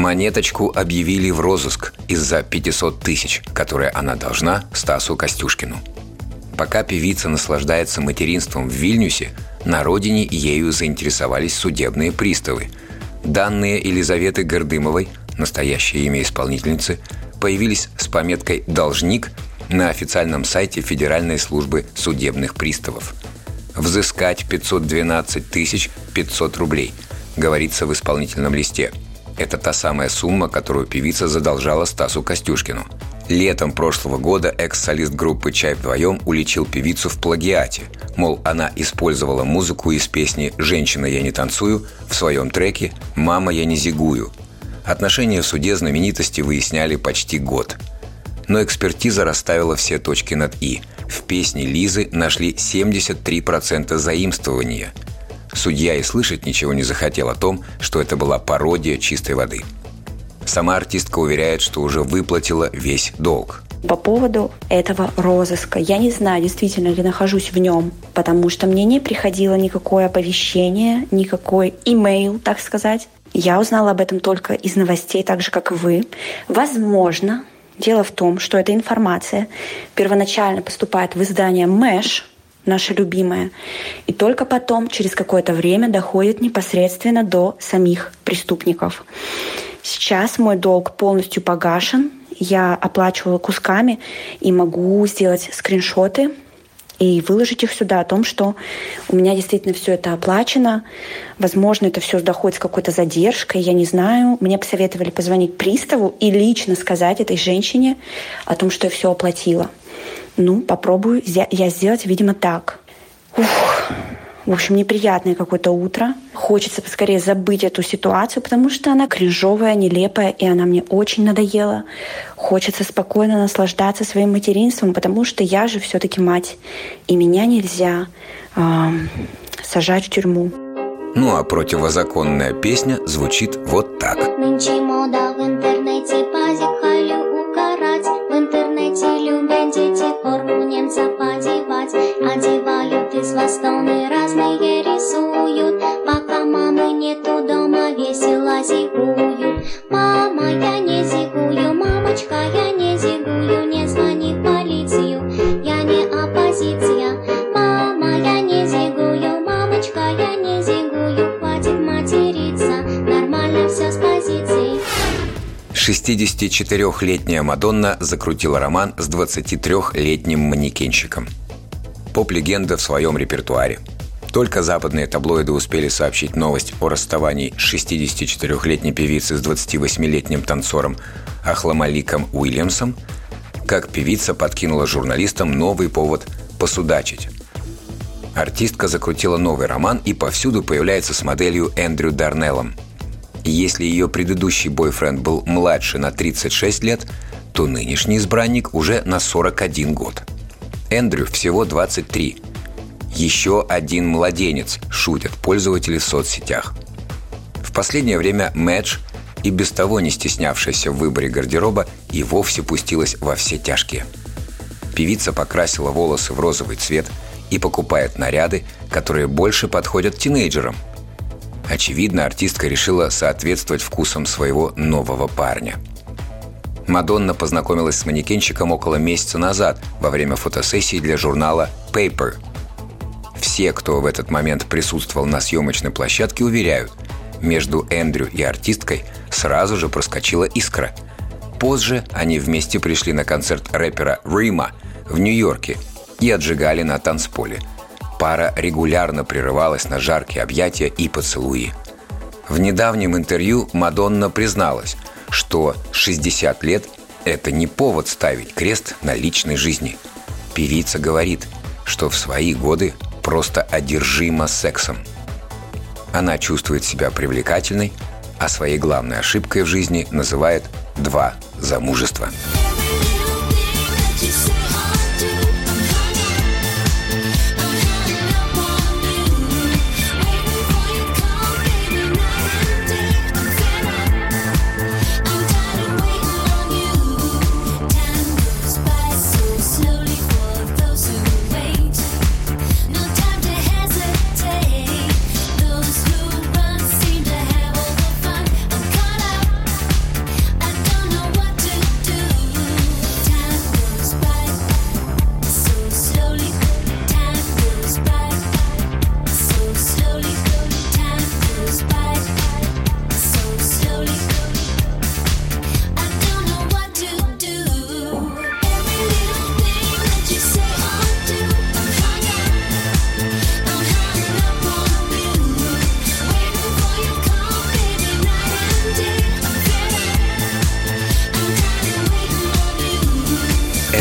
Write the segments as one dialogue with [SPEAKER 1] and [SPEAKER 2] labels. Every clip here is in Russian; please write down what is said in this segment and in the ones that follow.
[SPEAKER 1] Монеточку объявили в розыск из-за 500 тысяч, которые она должна Стасу Костюшкину. Пока певица наслаждается материнством в Вильнюсе, на родине ею заинтересовались судебные приставы. Данные Елизаветы Гордымовой, настоящее имя исполнительницы, появились с пометкой «Должник» на официальном сайте Федеральной службы судебных приставов. «Взыскать 512 тысяч 500 рублей», говорится в исполнительном листе – это та самая сумма, которую певица задолжала Стасу Костюшкину. Летом прошлого года экс-солист группы «Чай вдвоем» уличил певицу в плагиате. Мол, она использовала музыку из песни «Женщина, я не танцую» в своем треке «Мама, я не зигую». Отношения в суде знаменитости выясняли почти год. Но экспертиза расставила все точки над «и». В песне Лизы нашли 73% заимствования – Судья и слышать ничего не захотел о том, что это была пародия чистой воды. Сама артистка уверяет, что уже выплатила весь долг.
[SPEAKER 2] По поводу этого розыска. Я не знаю, действительно ли нахожусь в нем, потому что мне не приходило никакое оповещение, никакой имейл, так сказать. Я узнала об этом только из новостей, так же, как и вы. Возможно, дело в том, что эта информация первоначально поступает в издание Мэш, наша любимая. И только потом, через какое-то время, доходит непосредственно до самих преступников. Сейчас мой долг полностью погашен. Я оплачивала кусками и могу сделать скриншоты и выложить их сюда о том, что у меня действительно все это оплачено. Возможно, это все доходит с какой-то задержкой, я не знаю. Мне посоветовали позвонить приставу и лично сказать этой женщине о том, что я все оплатила. Ну, попробую я сделать, видимо, так. Ух. В общем, неприятное какое-то утро. Хочется поскорее забыть эту ситуацию, потому что она кринжовая, нелепая, и она мне очень надоела. Хочется спокойно наслаждаться своим материнством, потому что я же все-таки мать, и меня нельзя э, сажать в тюрьму.
[SPEAKER 1] Ну а противозаконная песня звучит вот так.
[SPEAKER 3] Из Востоны разные рисуют. Пока мамы нету дома, весело зигуют. Мама, я не зигую, мамочка, я не зигую Не звони в полицию, я не оппозиция. Мама, я не зигую, мамочка, я не зигую. Хватит материться, нормально все с позиции
[SPEAKER 1] 64-летняя Мадонна закрутила роман с 23-летним манекенщиком – поп-легенда в своем репертуаре. Только западные таблоиды успели сообщить новость о расставании 64-летней певицы с 28-летним танцором Ахламаликом Уильямсом, как певица подкинула журналистам новый повод посудачить. Артистка закрутила новый роман и повсюду появляется с моделью Эндрю Дарнеллом. Если ее предыдущий бойфренд был младше на 36 лет, то нынешний избранник уже на 41 год – Эндрю всего 23. Еще один младенец, шутят пользователи в соцсетях. В последнее время Мэдж, и без того не стеснявшаяся в выборе гардероба, и вовсе пустилась во все тяжкие. Певица покрасила волосы в розовый цвет и покупает наряды, которые больше подходят тинейджерам. Очевидно, артистка решила соответствовать вкусам своего нового парня – Мадонна познакомилась с манекенщиком около месяца назад во время фотосессии для журнала Paper. Все, кто в этот момент присутствовал на съемочной площадке, уверяют, между Эндрю и артисткой сразу же проскочила искра. Позже они вместе пришли на концерт рэпера Рима в Нью-Йорке и отжигали на танцполе. Пара регулярно прерывалась на жаркие объятия и поцелуи. В недавнем интервью Мадонна призналась – что 60 лет – это не повод ставить крест на личной жизни. Певица говорит, что в свои годы просто одержима сексом. Она чувствует себя привлекательной, а своей главной ошибкой в жизни называет два замужества.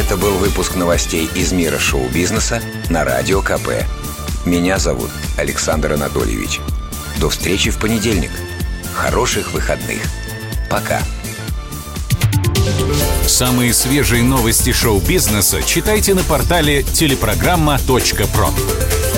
[SPEAKER 1] Это был выпуск новостей из мира шоу-бизнеса на Радио КП. Меня зовут Александр Анатольевич. До встречи в понедельник. Хороших выходных. Пока.
[SPEAKER 4] Самые свежие новости шоу-бизнеса читайте на портале телепрограмма.про.